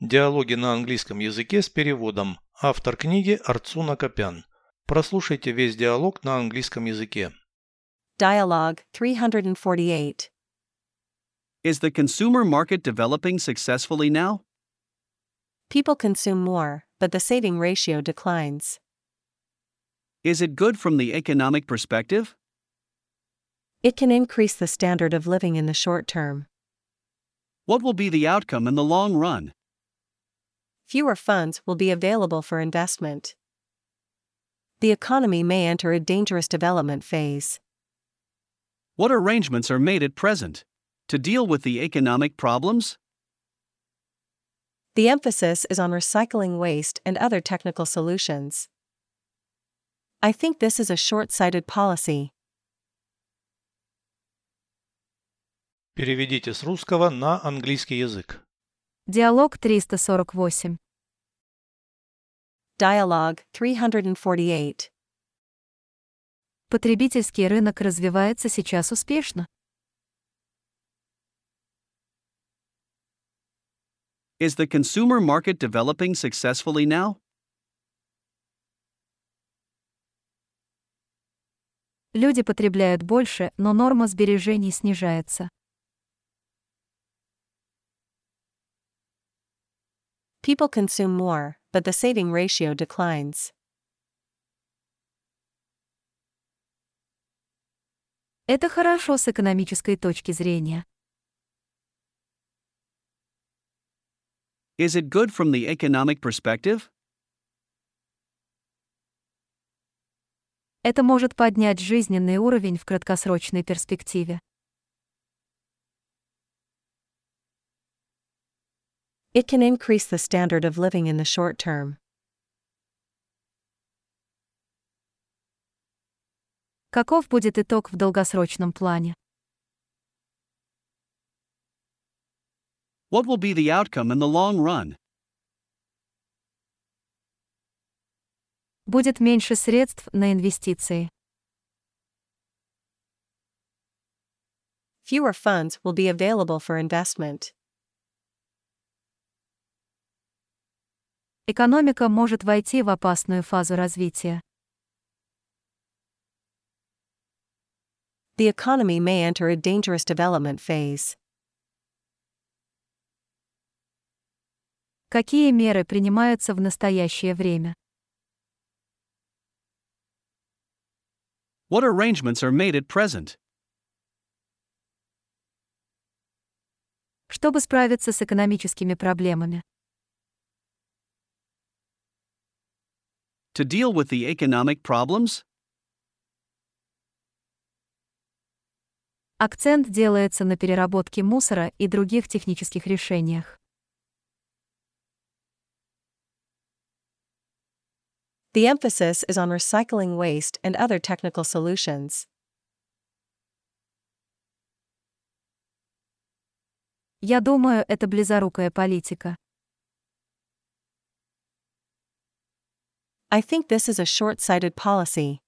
Диалоги на английском языке с переводом. Автор книги Арцуна Копян. Прослушайте весь диалог на английском языке. Dialogue 348. Is the consumer market developing successfully now? People consume more, but the saving ratio declines. Is it good from the economic perspective? It can increase the standard of living in the short term. What will be the outcome in the long run? Fewer funds will be available for investment. The economy may enter a dangerous development phase. What arrangements are made at present to deal with the economic problems? The emphasis is on recycling waste and other technical solutions. I think this is a short sighted policy. Переведите с русского на английский язык. Диалог 348. Dialogue 348. Потребительский рынок развивается сейчас успешно. Is the consumer market developing successfully now? Люди потребляют больше, но норма сбережений снижается. People consume more, but the saving ratio declines. Это хорошо с экономической точки зрения. Is it good from the economic perspective? Это может поднять жизненный уровень в краткосрочной перспективе. It can increase the standard of living in the short term. Каков будет итог в долгосрочном плане? What will be the outcome in the long run? Будет меньше средств на инвестиции. Fewer funds will be available for investment. Экономика может войти в опасную фазу развития. The economy may enter a dangerous development phase. Какие меры принимаются в настоящее время? What arrangements are made at present Чтобы справиться с экономическими проблемами. To deal with the economic problems? Акцент делается на переработке мусора и других технических решениях. The emphasis is on recycling waste and other technical solutions. Я думаю, это близорукая политика. I think this is a short sighted policy.